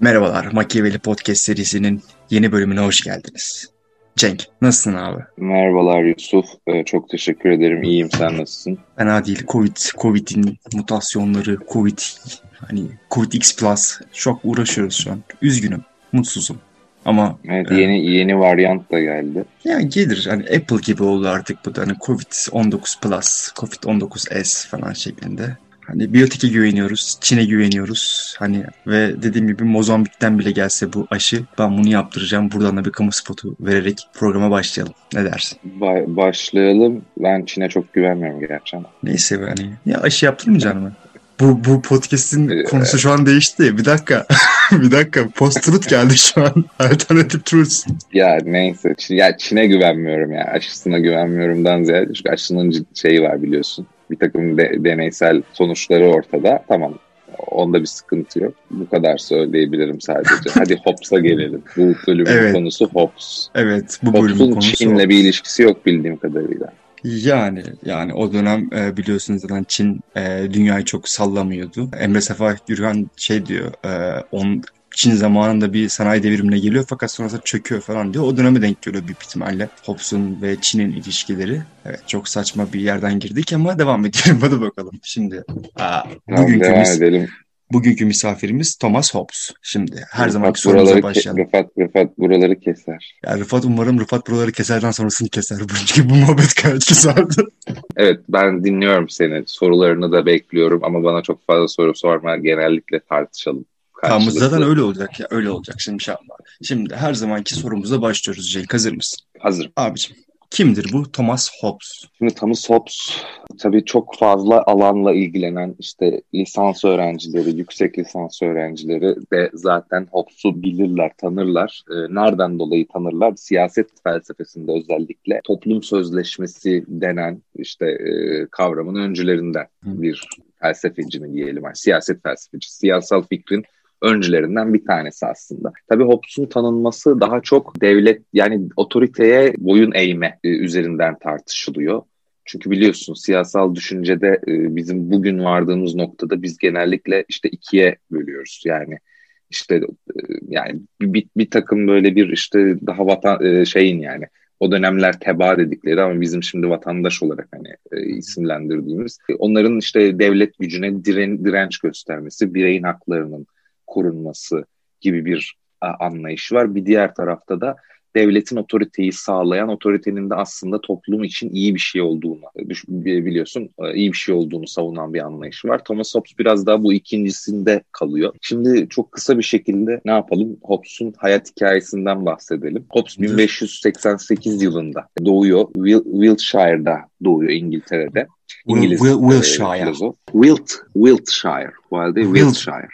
Merhabalar, Machiavelli Podcast serisinin yeni bölümüne hoş geldiniz. Cenk, nasılsın abi? Merhabalar Yusuf, ee, çok teşekkür ederim. İyiyim, sen nasılsın? Fena değil. Covid, Covid'in mutasyonları, Covid, hani Covid X Plus çok uğraşıyoruz şu an. Üzgünüm, mutsuzum. Ama Evet, yeni yeni varyant da geldi. yani gelir. Hani Apple gibi oldu artık bu da. Hani Covid-19 Plus, Covid-19 S falan şeklinde. Hani biyotek'e güveniyoruz, Çin'e güveniyoruz. Hani ve dediğim gibi Mozambik'ten bile gelse bu aşı ben bunu yaptıracağım. Buradan da bir kamu spotu vererek programa başlayalım. Ne dersin? Ba- başlayalım. Ben Çin'e çok güvenmiyorum gerçekten. Neyse hani ya aşı yaptırmayacaksın mı? Bu, bu podcast'in Ee, konusu şu an değişti. Bir dakika. bir dakika. Post-truth geldi şu an. Alternative truths. Ya neyse, ya Çin'e güvenmiyorum ya. Aşısına güvenmiyorumdan ziyade. Çünkü aşının cid- şeyi var biliyorsun. Bir takım de- deneysel sonuçları ortada. Tamam. Onda bir sıkıntı yok. Bu kadar söyleyebilirim sadece. Hadi Hobbes'a gelelim. Bu bölümün Evet. konusu Hobbes. Evet bu bölümün Hobbes'un konusu. Çin'le bir ilişkisi yok bildiğim kadarıyla. Yani yani o dönem e, biliyorsunuz zaten Çin e, dünyayı çok sallamıyordu. Emre Safa Gürkan şey diyor e, on, Çin zamanında bir sanayi devrimine geliyor fakat sonrasında çöküyor falan diyor. O döneme denk geliyor büyük ihtimalle. Hobbes'un ve Çin'in ilişkileri. Evet çok saçma bir yerden girdik ama devam edelim. Hadi bakalım. Şimdi aa, bugünkü, devam mis- edelim. bugünkü misafirimiz Thomas Hobbes. Şimdi her zamanki Rıfat sorumuza buraları, ke- başlayalım. Rıfat, Rıfat buraları keser. Ya Rıfat umarım Rıfat buraları keserden sonrasını keser. Çünkü bu muhabbet gayet güzeldi. Evet ben dinliyorum seni. Sorularını da bekliyorum ama bana çok fazla soru sorma. Genellikle tartışalım. Tamam zaten öyle olacak ya öyle olacak şimdi inşallah. Şimdi her zamanki sorumuza başlıyoruz Cenk hazır mısın? Hazırım. Abicim kimdir bu Thomas Hobbes? Şimdi Thomas Hobbes tabii çok fazla alanla ilgilenen işte lisans öğrencileri, yüksek lisans öğrencileri de zaten Hobbes'u bilirler, tanırlar. Ee, nereden dolayı tanırlar? Siyaset felsefesinde özellikle toplum sözleşmesi denen işte e, kavramın öncülerinden bir felsefeci mi diyelim, yani siyaset felsefeci, siyasal fikrin öncülerinden bir tanesi aslında. Tabii Hobbes'un tanınması daha çok devlet yani otoriteye boyun eğme e, üzerinden tartışılıyor. Çünkü biliyorsun siyasal düşüncede e, bizim bugün vardığımız noktada biz genellikle işte ikiye bölüyoruz. Yani işte e, yani bir, bir, takım böyle bir işte daha vatan şeyin yani o dönemler teba dedikleri ama bizim şimdi vatandaş olarak hani e, isimlendirdiğimiz onların işte devlet gücüne diren, direnç göstermesi, bireyin haklarının korunması gibi bir a, anlayış var. Bir diğer tarafta da devletin otoriteyi sağlayan, otoritenin de aslında toplum için iyi bir şey olduğunu e, biliyorsun, e, iyi bir şey olduğunu savunan bir anlayış var. Thomas Hobbes biraz daha bu ikincisinde kalıyor. Şimdi çok kısa bir şekilde ne yapalım? Hobbes'un hayat hikayesinden bahsedelim. Hobbes 1588 yılında doğuyor. Wil- Wiltshire'da doğuyor İngiltere'de. İngiliz Will- e, Wiltshire. filozof. Wilt, Wiltshire. Bu halde Wilt- Wiltshire.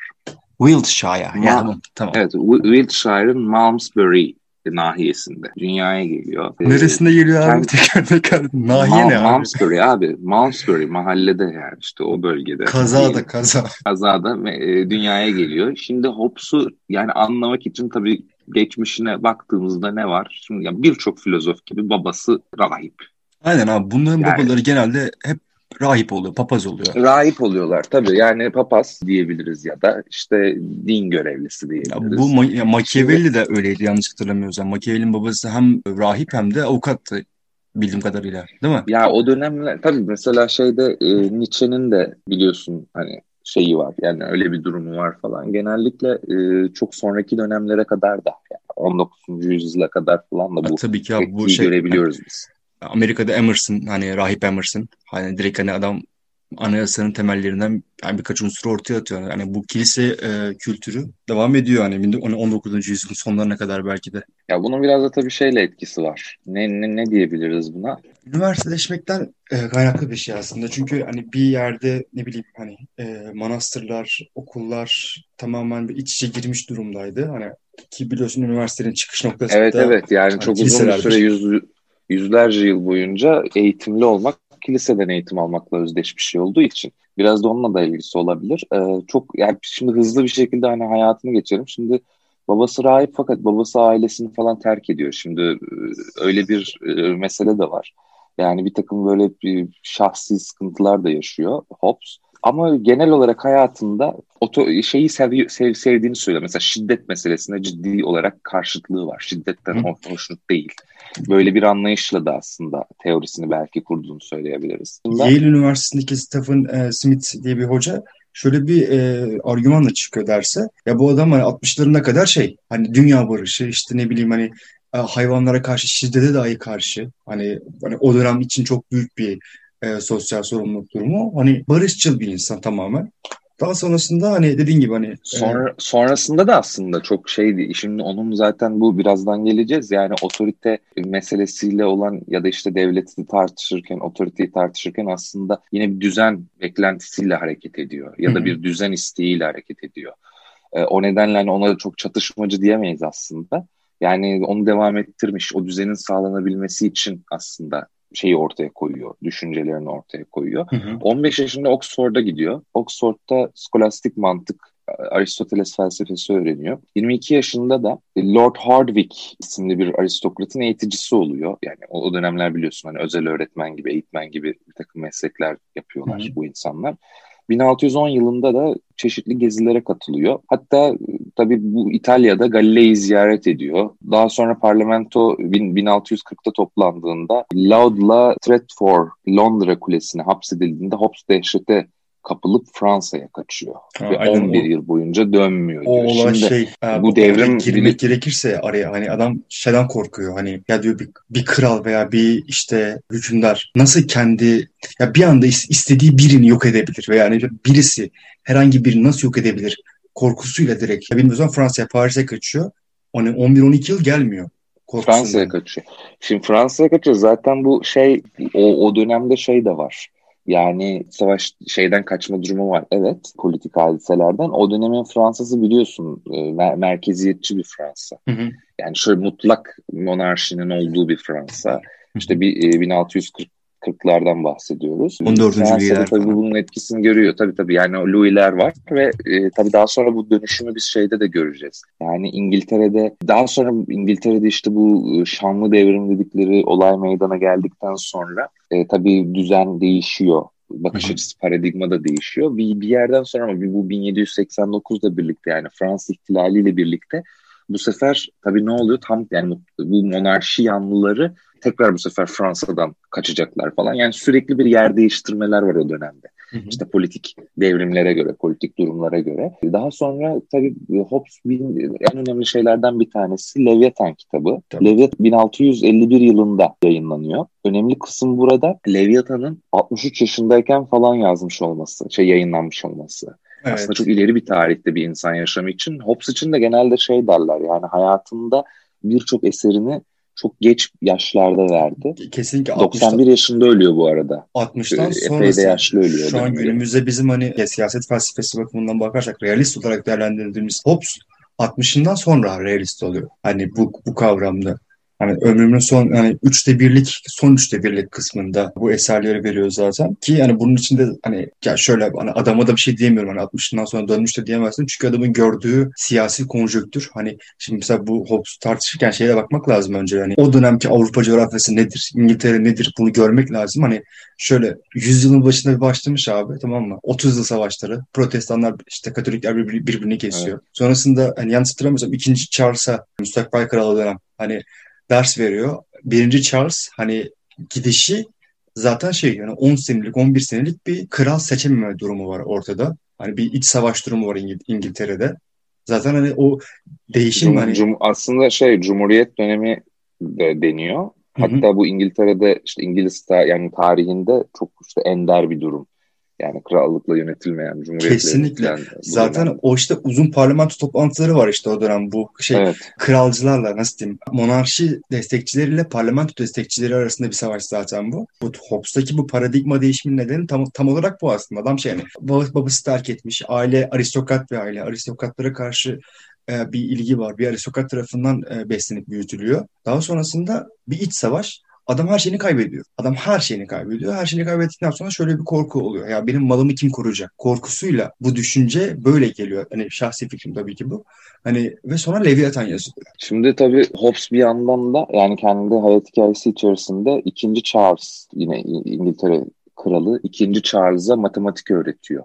Wiltshire. Ma- Ya, tamam. Evet, Wi- Wiltshire'ın Malmesbury nahiyesinde dünyaya geliyor. Ee, Neresinde geliyor abi tekrar tekrar? Nahiye Ma- ne abi? Malmesbury abi. Malmesbury mahallede yani işte o bölgede. Kaza da kaza. Kazada e, dünyaya geliyor. Şimdi Hobbes'u yani anlamak için tabii geçmişine baktığımızda ne var? Şimdi ya birçok filozof gibi babası rahip. Aynen abi bunların Yani- babaları genelde hep rahip oluyor, papaz oluyor. Rahip oluyorlar tabii yani papaz diyebiliriz ya da işte din görevlisi Ya diyebiliriz. bu Ma- ya Machiavelli de öyleydi yanlış hatırlamıyorsam. Machiavelli'nin babası hem rahip hem de avukattı bildiğim kadarıyla. Değil mi? Ya o dönemler tabii mesela şeyde e, Nietzsche'nin de biliyorsun hani şeyi var yani öyle bir durumu var falan. Genellikle e, çok sonraki dönemlere kadar da yani 19. yüzyıla kadar falan da Ya bu tabii ki abi bu şey görebiliyoruz biz. Amerika'da Emerson hani rahip Emerson hani direkt hani adam anayasanın temellerinden yani birkaç unsuru ortaya atıyor. Yani bu kilise e, kültürü devam ediyor hani 19. yüzyılın sonlarına kadar belki de. Ya bunun biraz da tabii şeyle etkisi var. Ne, ne, ne diyebiliriz buna? Üniversiteleşmekten e, kaynaklı bir şey aslında. Çünkü hani bir yerde ne bileyim hani e, manastırlar, okullar tamamen bir iç içe girmiş durumdaydı. Hani ki biliyorsun üniversitenin çıkış noktası Evet da evet yani hani çok uzun bir süre yüz, yüzlerce yıl boyunca eğitimli olmak kiliseden eğitim almakla özdeş bir şey olduğu için biraz da onunla da ilgisi olabilir. Ee, çok yani şimdi hızlı bir şekilde hani hayatını geçelim. Şimdi babası rahip fakat babası ailesini falan terk ediyor. Şimdi e, öyle bir e, mesele de var. Yani bir takım böyle bir şahsi sıkıntılar da yaşıyor Hobbes. Ama genel olarak hayatında oto, şeyi sev, sev, sevdiğini söylüyor. Mesela şiddet meselesine ciddi olarak karşıtlığı var. Şiddetten hoşnut değil. Böyle bir anlayışla da aslında teorisini belki kurduğunu söyleyebiliriz. Bundan... Yale Üniversitesi'ndeki Stephen e, Smith diye bir hoca şöyle bir e, argümanla çıkıyor derse. Ya bu adam hani 60'larına kadar şey hani dünya barışı işte ne bileyim hani e, hayvanlara karşı şiddete dahi karşı hani, hani o dönem için çok büyük bir e, sosyal sorumluluk durumu. Hani barışçıl bir insan tamamen. Daha sonrasında hani dediğin gibi hani Sonra, e... sonrasında da aslında çok şeydi. Şimdi onun zaten bu birazdan geleceğiz. Yani otorite meselesiyle olan ya da işte devleti tartışırken, otoriteyi tartışırken aslında yine bir düzen beklentisiyle hareket ediyor. Ya da bir düzen isteğiyle hareket ediyor. E, o nedenle hani ona çok çatışmacı diyemeyiz aslında. Yani onu devam ettirmiş, o düzenin sağlanabilmesi için aslında şeyi ortaya koyuyor, düşüncelerini ortaya koyuyor. Hı hı. 15 yaşında Oxford'a gidiyor. Oxford'da skolastik mantık, Aristoteles felsefesi öğreniyor. 22 yaşında da Lord Hardwick isimli bir aristokratın eğiticisi oluyor. Yani o, dönemler biliyorsun hani özel öğretmen gibi, eğitmen gibi bir takım meslekler yapıyorlar hı hı. bu insanlar. 1610 yılında da çeşitli gezilere katılıyor. Hatta tabii bu İtalya'da Galilei'yi ziyaret ediyor. Daha sonra parlamento 1640'ta toplandığında Laud'la Tretford Londra Kulesi'ne hapsedildiğinde Hobbes dehşete kapılıp Fransa'ya kaçıyor. Ha, Ve 11 o, yıl boyunca dönmüyor. O diyor. olay Şimdi, şey bu, bu devrim girmek gerekirse araya hani adam şeyden korkuyor hani ya diyor bir, bir kral veya bir işte hükümdar nasıl kendi ya bir anda istediği birini yok edebilir veya yani birisi herhangi birini nasıl yok edebilir korkusuyla direkt. Ya bilmiyorsan Fransa'ya Paris'e kaçıyor. Hani 11-12 yıl gelmiyor. Fransa'ya kaçıyor. Şimdi Fransa'ya kaçıyor. Zaten bu şey o, o dönemde şey de var yani savaş şeyden kaçma durumu var. Evet politik hadiselerden. O dönemin Fransa'sı biliyorsun e, mer- merkeziyetçi bir Fransa. Hı hı. Yani şöyle mutlak monarşinin olduğu bir Fransa. İşte bir e, 1640 40'lardan bahsediyoruz. 14. Fransa'da tabii falan. bunun etkisini görüyor. Tabii tabii yani o Louis'ler var ve e, tabii daha sonra bu dönüşümü biz şeyde de göreceğiz. Yani İngiltere'de daha sonra İngiltere'de işte bu e, şanlı devrim dedikleri olay meydana geldikten sonra e, tabii düzen değişiyor bakış açısı paradigma da değişiyor. Bir, bir yerden sonra ama bu 1789'da birlikte yani Fransız ihtilaliyle birlikte bu sefer tabii ne oluyor? Tam yani bu monarşi yanlıları tekrar bu sefer Fransa'dan kaçacaklar falan. Yani sürekli bir yer değiştirmeler var o dönemde. Hı hı. İşte politik devrimlere göre, politik durumlara göre. Daha sonra tabii Hobbes en önemli şeylerden bir tanesi Leviathan kitabı. Tabii. Leviathan 1651 yılında yayınlanıyor. Önemli kısım burada Leviathan'ın 63 yaşındayken falan yazmış olması, şey yayınlanmış olması. Evet. Aslında çok ileri bir tarihte bir insan yaşamı için. Hobbes için de genelde şey derler yani hayatında birçok eserini çok geç yaşlarda verdi. Kesinlikle. 91 yaşında ölüyor bu arada. 60'tan sonra Epey de yaşlı ölüyor. Şu an günümüzde bizim hani siyaset felsefesi bakımından bakarsak realist olarak değerlendirdiğimiz Hobbes 60'ından sonra realist oluyor. Hani bu, bu kavramda. Hani ömrümün son hani üçte birlik son üçte birlik kısmında bu eserleri veriyor zaten. Ki yani bunun içinde hani ya şöyle hani adama da bir şey diyemiyorum hani 60'ından sonra dönmüş de diyemezsin. Çünkü adamın gördüğü siyasi konjöktür. Hani şimdi mesela bu Hobbes tartışırken şeye bakmak lazım önce. Hani o dönemki Avrupa coğrafyası nedir? İngiltere nedir? Bunu görmek lazım. Hani şöyle yüzyılın başında bir başlamış abi tamam mı? 30 yıl savaşları. Protestanlar işte Katolikler birbirini kesiyor. Evet. Sonrasında hani yanlış hatırlamıyorsam ikinci Charles'a müstakbel kralı dönem. Hani ders veriyor. Birinci Charles hani gidişi zaten şey yani 10 senelik 11 senelik bir kral seçememe durumu var ortada. Hani bir iç savaş durumu var İngil- İngiltere'de. Zaten hani o değişim cum, hani... Cum, aslında şey Cumhuriyet dönemi de deniyor. Hatta Hı-hı. bu İngiltere'de işte İngiliz ta, yani tarihinde çok işte ender bir durum. Yani krallıkla yönetilmeyen, cumhuriyetle Kesinlikle. Yönetilen, Zaten dönem. o işte uzun parlamento toplantıları var işte o dönem bu şey evet. kralcılarla nasıl diyeyim monarşi destekçileriyle parlamento destekçileri arasında bir savaş zaten bu. Bu Hobbes'taki bu paradigma değişimin nedeni tam, tam olarak bu aslında. Adam şey yani babası, terk etmiş, aile aristokrat bir aile. Aristokratlara karşı e, bir ilgi var. Bir aristokrat tarafından e, beslenip büyütülüyor. Daha sonrasında bir iç savaş Adam her şeyini kaybediyor. Adam her şeyini kaybediyor. Her şeyini kaybettikten sonra şöyle bir korku oluyor. Ya benim malımı kim koruyacak? Korkusuyla bu düşünce böyle geliyor. Hani şahsi fikrim tabii ki bu. Hani ve sonra Leviathan yazılıyor. Şimdi tabii Hobbes bir yandan da yani kendi hayat hikayesi içerisinde ikinci Charles yine İngiltere kralı ikinci Charles'a matematik öğretiyor.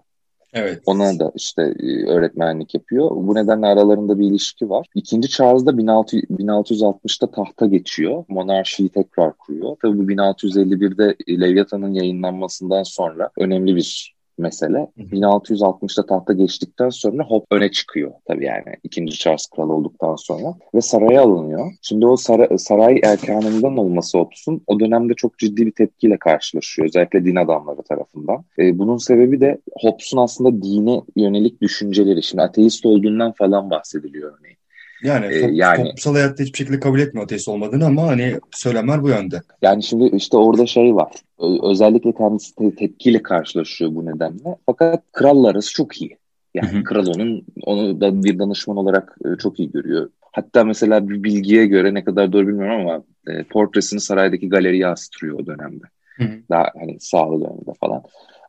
Evet. Ona da işte e, öğretmenlik yapıyor. Bu nedenle aralarında bir ilişki var. İkinci Charles da 16, 1660'da tahta geçiyor. Monarşiyi tekrar kuruyor. Tabii bu 1651'de Leviathan'ın yayınlanmasından sonra önemli bir mesele. 1660'da tahta geçtikten sonra hop öne çıkıyor tabii yani ikinci Charles kral olduktan sonra ve saraya alınıyor. Şimdi o saray, saray erkanından olması Hobbes'un o dönemde çok ciddi bir tepkiyle karşılaşıyor özellikle din adamları tarafından. E, bunun sebebi de Hobbes'un aslında dine yönelik düşünceleri. Şimdi ateist olduğundan falan bahsediliyor örneğin. Yani, top, yani toplumsal hayatta hiçbir şekilde kabul etmiyor ateist olmadığını ama hani söylemler bu yönde. Yani şimdi işte orada şey var. Özellikle kendisi te- tepkiyle karşılaşıyor bu nedenle. Fakat kralla arası çok iyi. Yani hı hı. kral onun onu da bir danışman olarak e, çok iyi görüyor. Hatta mesela bir bilgiye göre ne kadar doğru bilmiyorum ama e, portresini saraydaki galeriye astırıyor o dönemde. Hı hı. Daha hani sağlı dönemde falan.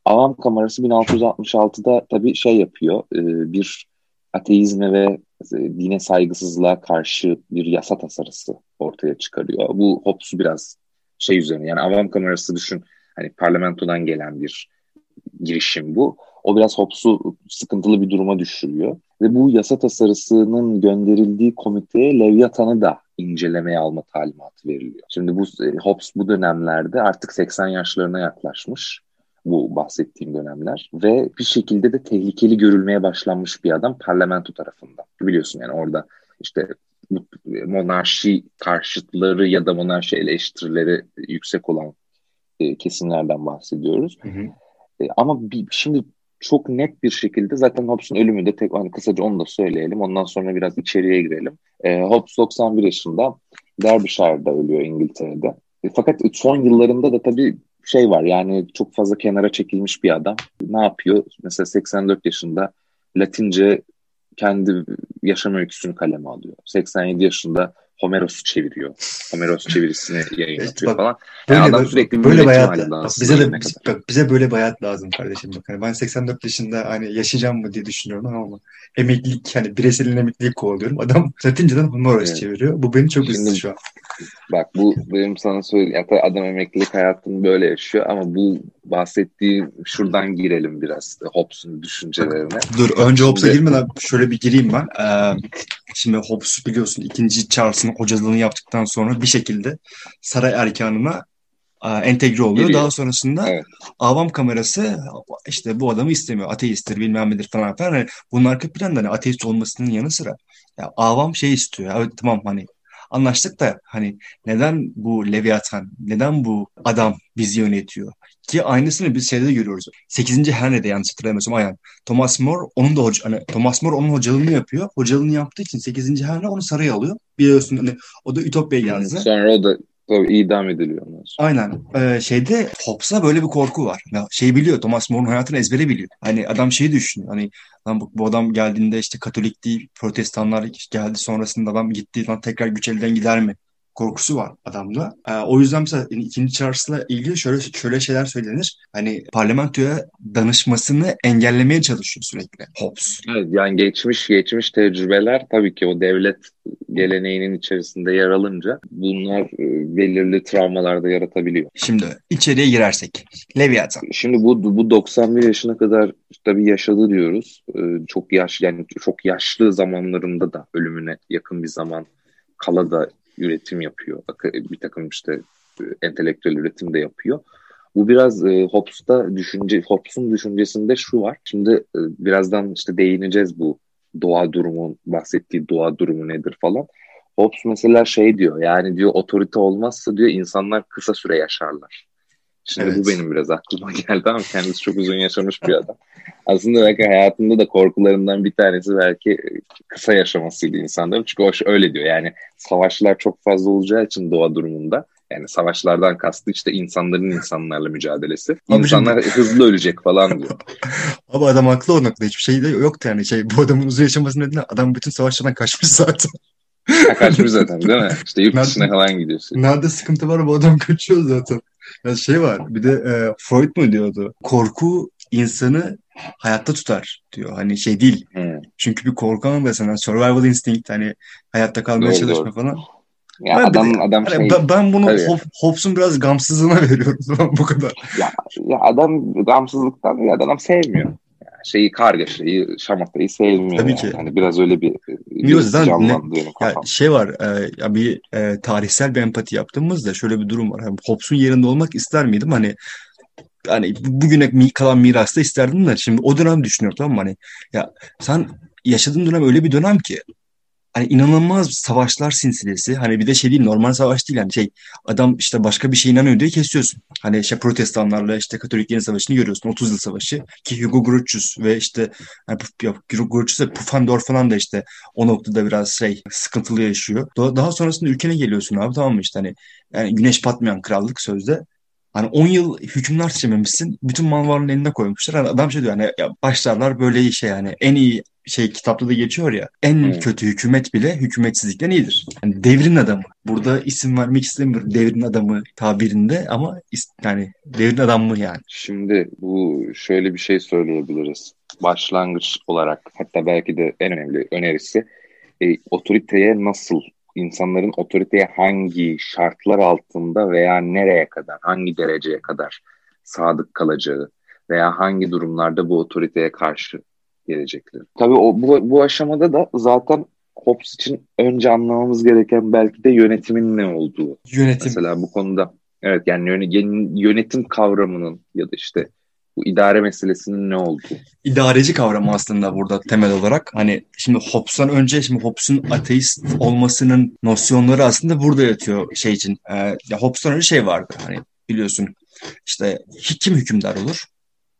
Avam kamerası 1666'da tabii şey yapıyor. E, bir ateizme ve dine saygısızlığa karşı bir yasa tasarısı ortaya çıkarıyor. Bu Hobbes'u biraz şey üzerine yani avam kamerası düşün hani parlamentodan gelen bir girişim bu. O biraz Hobbes'u sıkıntılı bir duruma düşürüyor. Ve bu yasa tasarısının gönderildiği komiteye Leviathan'ı da incelemeye alma talimatı veriliyor. Şimdi bu Hobbes bu dönemlerde artık 80 yaşlarına yaklaşmış bu bahsettiğim dönemler ve bir şekilde de tehlikeli görülmeye başlanmış bir adam parlamento tarafından. Biliyorsun yani orada işte monarşi karşıtları ya da monarşi eleştirileri yüksek olan e, kesimlerden bahsediyoruz. Hı hı. E, ama bir, şimdi çok net bir şekilde zaten Hobbes'un ölümü de tek hani kısaca onu da söyleyelim. Ondan sonra biraz içeriye girelim. E, Hobbes 91 yaşında Derbyshire'da ölüyor İngiltere'de. E, fakat son yıllarında da tabii şey var yani çok fazla kenara çekilmiş bir adam. Ne yapıyor? Mesela 84 yaşında Latince kendi yaşam öyküsünü kaleme alıyor. 87 yaşında Homeros'u çeviriyor. Homeros çevirisini yayınlatıyor falan. Böyle, yani adam sürekli böyle bayat, bak, bize de bak, bize böyle bayat lazım kardeşim bak. Hani ben 84 yaşında hani yaşayacağım mı diye düşünüyorum ama emeklilik hani bireyselin emeklilik kovalıyorum. Adam Latinceden Homeros evet. çeviriyor. Bu beni çok üzdü şu an. Bak bu benim sana söyleyeyim. Adam emeklilik hayatını böyle yaşıyor ama bu bahsettiğim şuradan girelim biraz Hobbes'un düşüncelerine. Dur önce Hobbes'a girmeden şöyle bir gireyim ben. Ee, şimdi Hobbes biliyorsun ikinci Charles'ın hocalığını yaptıktan sonra bir şekilde saray erkanına e, entegre oluyor. Giriyor. Daha sonrasında evet. avam kamerası işte bu adamı istemiyor. Ateisttir bilmem nedir falan falan. Yani bunun arka planda hani ateist olmasının yanı sıra ya avam şey istiyor. Evet tamam hani anlaştık da hani neden bu Leviathan, neden bu adam bizi yönetiyor? Ki aynısını biz şeyde de görüyoruz. 8. Henry'de yanlış hatırlamıyorsam aynen. Thomas More onun da hoca, hani Thomas More onun hocalığını yapıyor. Hocalığını yaptığı için 8. Henry onu saraya alıyor. Biliyorsun hani o da Ütopya'ya geldi. Sonra o da Tabii idam ediliyor ondan sonra. Aynen. Ee, şeyde Hobbes'a böyle bir korku var. Ya, şey biliyor. Thomas More'un hayatını ezbere biliyor. Hani adam şeyi düşünüyor. Hani lan bu, bu adam geldiğinde işte Katolik değil, protestanlar geldi sonrasında adam gitti lan tekrar güç elden gider mi? Korkusu var adamda. Ee, o yüzden mesela yani ikinci Charles'la ilgili şöyle şöyle şeyler söylenir. Hani parlamentoya danışmasını engellemeye çalışıyor sürekli Hobbes. Evet, yani geçmiş geçmiş tecrübeler tabii ki o devlet geleneğinin içerisinde yer alınca bunlar e, belirli travmalar da yaratabiliyor. Şimdi içeriye girersek. Leviathan. Şimdi bu bu 91 yaşına kadar tabii yaşadı diyoruz. Ee, çok yaş yani çok yaşlı zamanlarında da ölümüne yakın bir zaman kala da üretim yapıyor. Bir takım işte e, entelektüel üretim de yapıyor. Bu biraz e, Hobbes'ta düşünce, Hobbes'un düşüncesinde şu var. Şimdi e, birazdan işte değineceğiz bu doğa durumu, bahsettiği doğa durumu nedir falan. Hobbes mesela şey diyor yani diyor otorite olmazsa diyor insanlar kısa süre yaşarlar. Şimdi evet. bu benim biraz aklıma geldi ama kendisi çok uzun yaşamış bir adam. Aslında belki hayatında da korkularından bir tanesi belki kısa yaşamasıydı insanların. Çünkü o öyle diyor yani savaşlar çok fazla olacağı için doğa durumunda yani savaşlardan kastı işte insanların insanlarla mücadelesi. İnsanlar şimdi... hızlı ölecek falan diyor. Abi adam haklı o noktada hiçbir şey de yoktu yani. Şey, bu adamın uzun yaşaması nedeni adam bütün savaşlardan kaçmış zaten. Ha, kaçmış zaten değil mi? İşte yurt dışına falan gidiyorsun. Nerede sıkıntı var bu adam kaçıyor zaten. Ya şey var bir de e, Freud mu diyordu? Korku insanı hayatta tutar diyor. Hani şey değil. Hmm. Çünkü bir korku ve sana survival instinct hani hayatta kalmaya doğru, çalışma doğru. falan. Ya ben adam de, adam hani şey, ben, bunu Hop, Hobbes'un biraz gamsızlığına veriyorum bu kadar. Ya, ya adam gamsızlıktan ya adam sevmiyor. Şeyi kargaşayı, şamatayı sevmiyor. Tabii yani. ki. Hani biraz öyle bir Yok, zaten canlandı benim Ya şey var, e, ya bir e, tarihsel bir empati yaptığımızda şöyle bir durum var. Hani Hobbes'un yerinde olmak ister miydim? Hani hani bu- bugüne kalan mirasta isterdim de şimdi o dönem düşünüyorum tamam mı? Hani ya sen yaşadığın dönem öyle bir dönem ki hani inanılmaz savaşlar silsilesi. Hani bir de şey değil normal savaş değil yani şey adam işte başka bir şeye inanıyor diye kesiyorsun. Hani işte protestanlarla işte Katoliklerin savaşını görüyorsun. 30 yıl savaşı ki Hugo Grotius ve işte yani, Hugo Grotius ve Pufendorf falan da işte o noktada biraz şey sıkıntılı yaşıyor. Daha sonrasında ülkene geliyorsun abi tamam mı işte hani yani güneş batmayan krallık sözde. Hani 10 yıl hükümler seçememişsin. Bütün mal varlığını eline koymuşlar. Hani adam şey diyor hani ya başlarlar böyle işe yani en iyi şey kitapta da geçiyor ya. En Hmm. kötü hükümet bile hükümetsizlikten iyidir. Yani devrin adamı. Burada isim vermek istemiyorum devrin adamı tabirinde ama is- yani devrin adamı yani. Şimdi bu şöyle bir şey söyleyebiliriz. Başlangıç olarak hatta belki de en önemli önerisi e, otoriteye nasıl, insanların otoriteye hangi şartlar altında veya nereye kadar, hangi dereceye kadar sadık kalacağı veya hangi durumlarda bu otoriteye karşı gelecekleri. Tabii o, bu, bu aşamada da zaten Hobbes için önce anlamamız gereken belki de yönetimin ne olduğu. Yönetim. Mesela bu konuda evet yani yöne- yönetim kavramının ya da işte bu idare meselesinin ne olduğu. idareci kavramı aslında burada temel olarak. Hani şimdi Hobbes'tan önce şimdi Hobbes'un ateist olmasının nosyonları aslında burada yatıyor şey için. Ee, ya Hobbes'tan önce şey vardı hani biliyorsun işte kim hükümdar olur?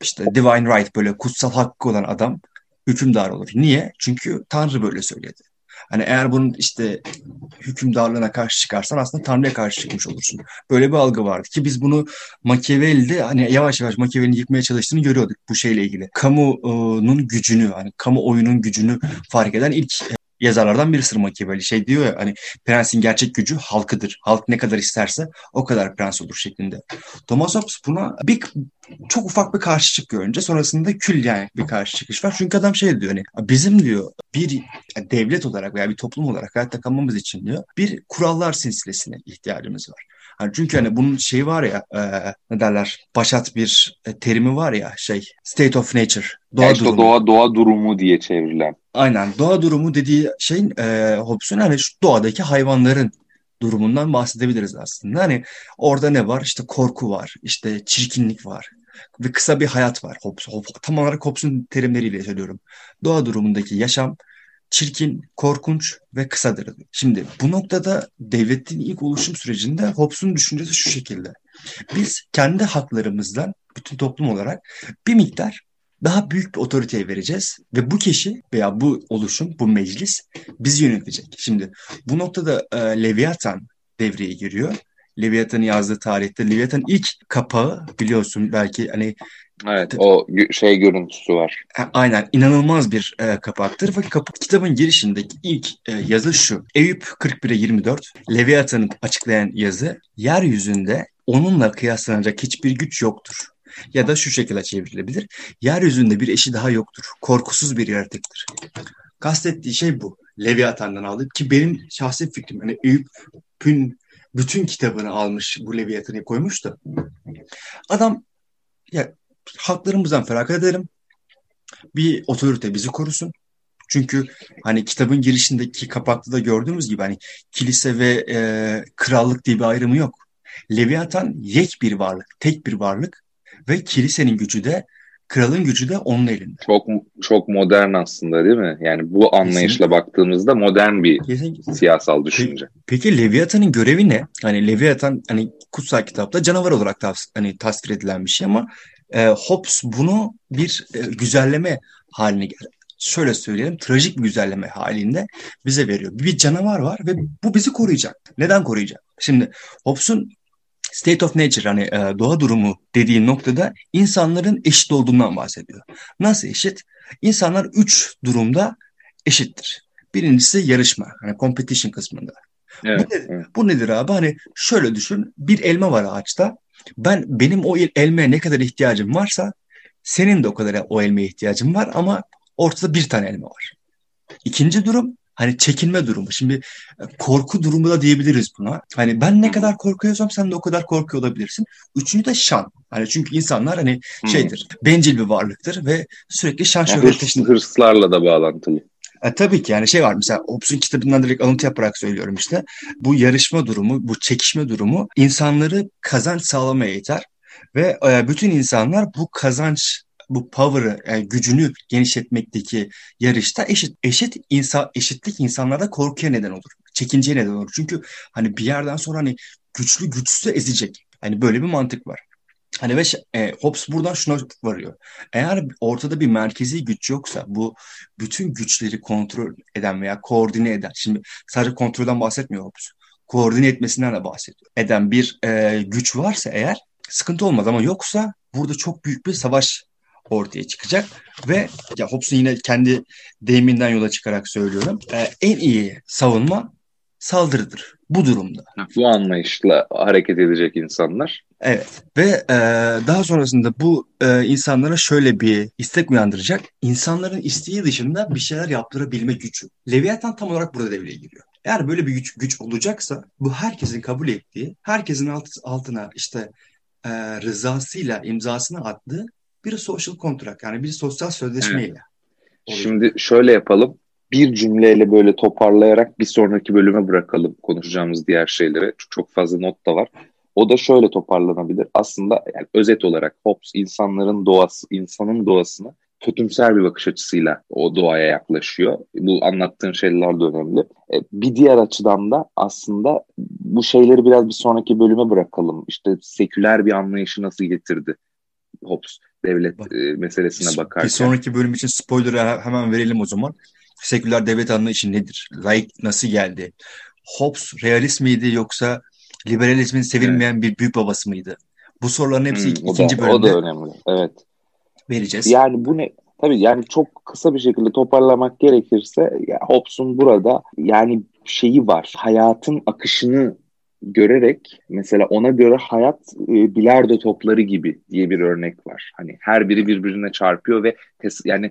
İşte divine right böyle kutsal hakkı olan adam hükümdar olur. Niye? Çünkü Tanrı böyle söyledi. Hani eğer bunun işte hükümdarlığına karşı çıkarsan aslında Tanrı'ya karşı çıkmış olursun. Böyle bir algı vardı ki biz bunu Machiavelli'de hani yavaş yavaş Machiavelli'nin yıkmaya çalıştığını görüyorduk bu şeyle ilgili. Kamunun gücünü hani kamu oyunun gücünü fark eden ilk yazarlardan birisidir Machiavelli. Şey diyor ya hani prensin gerçek gücü halkıdır. Halk ne kadar isterse o kadar prens olur şeklinde. Thomas Hobbes buna bir çok ufak bir karşı çıkıyor önce. Sonrasında kül yani bir karşı çıkış var. Çünkü adam şey diyor hani bizim diyor bir devlet olarak veya bir toplum olarak hayatta kalmamız için diyor bir kurallar silsilesine ihtiyacımız var. Hani çünkü hani bunun şeyi var ya e, ne derler başat bir e, terimi var ya şey state of nature doğa Yani işte durumu. doğa doğa durumu diye çevrilen. Aynen doğa durumu dediği şeyin e, Hobbes'un hani şu doğadaki hayvanların durumundan bahsedebiliriz aslında. Hani orada ne var? İşte korku var, işte çirkinlik var ve kısa bir hayat var. Hobbes, Hobbes, tam olarak Hobbes'un terimleriyle söylüyorum. Doğa durumundaki yaşam çirkin, korkunç ve kısadır. Şimdi bu noktada devletin ilk oluşum sürecinde Hobbes'un düşüncesi şu şekilde. Biz kendi haklarımızdan bütün toplum olarak bir miktar daha büyük bir otoriteye vereceğiz ve bu kişi veya bu oluşum, bu meclis bizi yönetecek. Şimdi bu noktada e, Leviathan devreye giriyor. Leviathan'ın yazdığı tarihte Leviathan ilk kapağı biliyorsun belki hani Evet o şey görüntüsü var. aynen inanılmaz bir e, kapaktır ve kapı, kitabın girişindeki ilk e, yazı şu. Eyüp 41'e 24 Leviathan'ı açıklayan yazı yeryüzünde onunla kıyaslanacak hiçbir güç yoktur. Ya da şu şekilde çevrilebilir. Yeryüzünde bir eşi daha yoktur. Korkusuz bir yaratıktır. Kastettiği şey bu. Leviathan'dan aldık ki benim şahsi fikrim. Hani Eyüp'ün bütün kitabını almış bu Leviathan'ı koymuş da. Adam ya haklarımızdan feragat edelim. Bir otorite bizi korusun. Çünkü hani kitabın girişindeki kapakta da gördüğümüz gibi hani kilise ve e, krallık diye bir ayrımı yok. Leviathan yek bir varlık, tek bir varlık ve kilisenin gücü de kralın gücü de onun elinde. Çok çok modern aslında değil mi? Yani bu anlayışla baktığımızda modern bir Kesinlikle. siyasal düşünce. Peki Leviathan'ın görevi ne? Hani Leviathan hani kutsal kitapta canavar olarak tas hani tasvir edilen bir şey ama e, Hobbes bunu bir e, güzelleme haline. Şöyle söyleyelim, trajik bir güzelleme halinde bize veriyor. Bir canavar var ve bu bizi koruyacak. Neden koruyacak? Şimdi Hobbes'un state of nature hani e, doğa durumu dediği noktada insanların eşit olduğundan bahsediyor. Nasıl eşit? İnsanlar üç durumda eşittir. Birincisi yarışma, hani competition kısmında. Evet, Bu, nedir, evet. bu nedir abi? Hani şöyle düşün. Bir elma var ağaçta. Ben benim o el- elmaya ne kadar ihtiyacım varsa senin de o kadar o elmaya ihtiyacın var ama ortada bir tane elma var. İkinci durum Hani çekinme durumu. Şimdi e, korku durumu da diyebiliriz buna. Hani ben ne kadar korkuyorsam sen de o kadar korkuyor olabilirsin. Üçüncü de şan. Hani çünkü insanlar hani şeydir, bencil bir varlıktır ve sürekli şan yani şöhret hırs, hırslarla da bağlantılı. E, tabii ki yani şey var mesela Hobbes'un kitabından direkt alıntı yaparak söylüyorum işte. Bu yarışma durumu, bu çekişme durumu insanları kazanç sağlamaya yeter. Ve e, bütün insanlar bu kazanç bu power'ı yani gücünü genişletmekteki yarışta eşit eşit insan eşitlik insanlarda korkuya neden olur. Çekinceye neden olur. Çünkü hani bir yerden sonra hani güçlü güçsüzü ezecek. Hani böyle bir mantık var. Hani ve e, Hobbes buradan şuna varıyor. Eğer ortada bir merkezi güç yoksa bu bütün güçleri kontrol eden veya koordine eden, şimdi sadece kontrolden bahsetmiyor Hobbes. Koordine etmesinden de bahsediyor. Eden bir e, güç varsa eğer sıkıntı olmaz ama yoksa burada çok büyük bir savaş ortaya çıkacak ve ya Hobbes'un yine kendi deyiminden yola çıkarak söylüyorum. E, en iyi savunma saldırıdır bu durumda. Bu anlayışla hareket edecek insanlar. Evet ve e, daha sonrasında bu e, insanlara şöyle bir istek uyandıracak. İnsanların isteği dışında bir şeyler yaptırabilme gücü. Leviathan tam olarak burada devreye giriyor. Eğer böyle bir güç, güç olacaksa bu herkesin kabul ettiği, herkesin alt, altına işte e, rızasıyla imzasını attığı bir social contract yani bir sosyal sözleşmeyle. Evet. Şimdi şöyle yapalım bir cümleyle böyle toparlayarak bir sonraki bölüme bırakalım konuşacağımız diğer şeylere. Çok fazla not da var. O da şöyle toparlanabilir. Aslında yani özet olarak Hobbes insanların doğası, insanın doğasını kötümser bir bakış açısıyla o doğaya yaklaşıyor. Bu anlattığın şeyler de önemli. E, bir diğer açıdan da aslında bu şeyleri biraz bir sonraki bölüme bırakalım. İşte seküler bir anlayışı nasıl getirdi Hobbes devlet Bak, e, meselesine bakarken. Bir sonraki bölüm için spoiler'ı hemen verelim o zaman seküler devlet anlayışı nedir? Laik nasıl geldi? Hobbes realist miydi yoksa liberalizmin sevilmeyen evet. bir büyük babası mıydı? Bu soruların hepsi hmm, ikinci da, bölümde. O da önemli. Evet. Vereceğiz. Yani bu ne? Tabii yani çok kısa bir şekilde toparlamak gerekirse Hobbes'un burada yani şeyi var. Hayatın akışını görerek mesela ona göre hayat e, bilardo topları gibi diye bir örnek var. Hani her biri birbirine çarpıyor ve tes, yani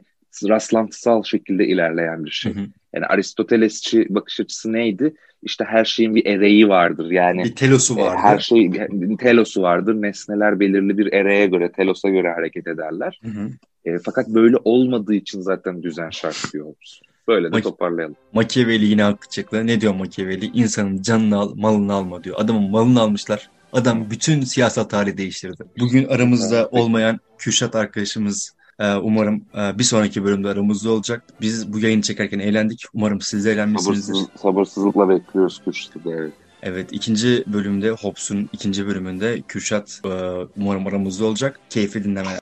rastlantısal şekilde ilerleyen bir şey. Hı hı. Yani Aristotelesçi bakış açısı neydi? İşte her şeyin bir ereği vardır. Yani bir telosu e, vardır. Her şey bir telosu vardır. Nesneler belirli bir ereğe göre, telosa göre hareket ederler. Hı hı. E, fakat böyle olmadığı için zaten düzen şart diyoruz. Böyle de Ma- toparlayalım. Machiavelli yine haklı Ne diyor Machiavelli? İnsanın canını al, malını alma diyor. Adamın malını almışlar. Adam bütün siyasal tarihi değiştirdi. Bugün aramızda olmayan Kürşat arkadaşımız ee, umarım e, bir sonraki bölümde aramızda olacak. Biz bu yayını çekerken eğlendik. Umarım siz de eğlenmişsinizdir. Sabırsız, sabırsızlıkla bekliyoruz Kürşat'ı. Evet. Evet ikinci bölümde Hobbes'un ikinci bölümünde Kürşat e, umarım aramızda olacak. Keyifli dinlemeler.